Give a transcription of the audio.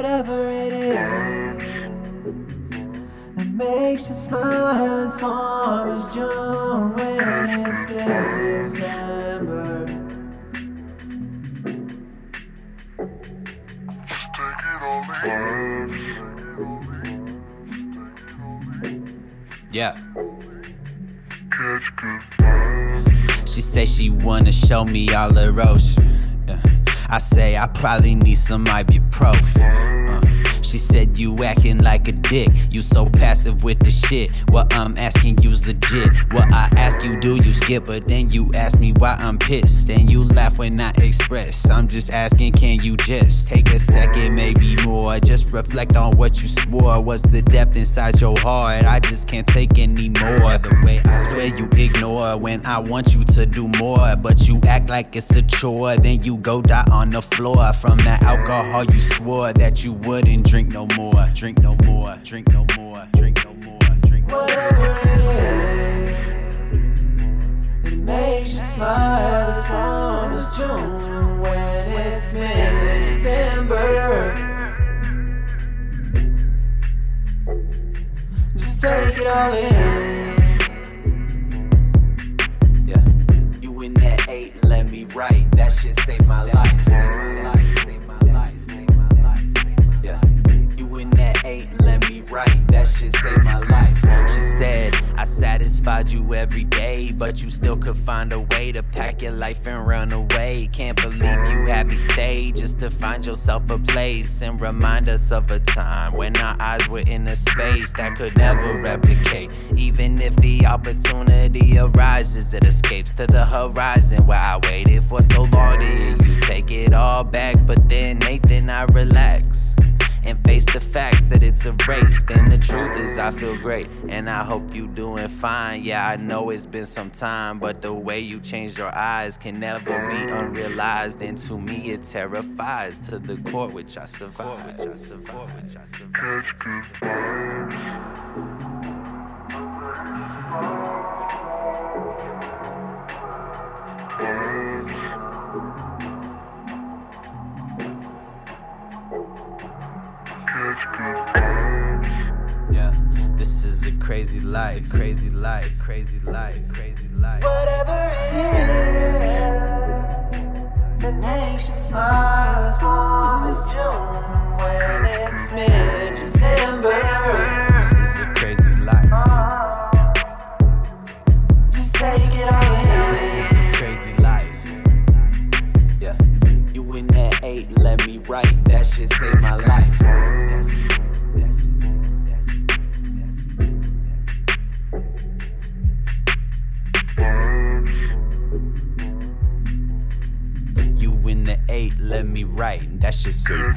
Whatever it is that makes you smile as warm as June when it's been December. Just take it all in. Yeah. Catch good. She say she wanna show me all her ocean. Say I probably need some ibuprofen. Uh, she said you acting like a dick. You so passive with the shit. What I'm asking you's legit. What I ask you, do you skip? But then you ask me why I'm pissed. And you laugh when I express. I'm just asking, can you just take a second, maybe more? Just reflect on what you swore. What's the depth inside your heart? I just can't take any more. The way I swear you ignore when I want you to do more. But you act like it's a chore. Then you go die on the floor. From that alcohol, you swore that you wouldn't drink no more. Drink no more. Drink no more. Drink no more. Drink no more. Whatever it is that makes you smile as warm as June when it's mid December. Just take it all in. Yeah. You in that eight, let me write. That shit saved my life. Write. That shit saved my life. She said, I satisfied you every day, but you still could find a way to pack your life and run away. Can't believe you had me stay just to find yourself a place and remind us of a time when our eyes were in a space that could never replicate. Even if the opportunity arises, it escapes to the horizon where I waited for so long hear you take it all back. But then, Nathan, I relax it's a race. Then the truth is, I feel great, and I hope you doing fine. Yeah, I know it's been some time, but the way you changed your eyes can never be unrealized. And to me, it terrifies to the core which I survive. Catch good vibes. Yeah, this is a crazy life, crazy life, crazy life, crazy life. Whatever it is that makes you smile eight, let me write. That shit saved my life. You in the eight, let me write. That shit my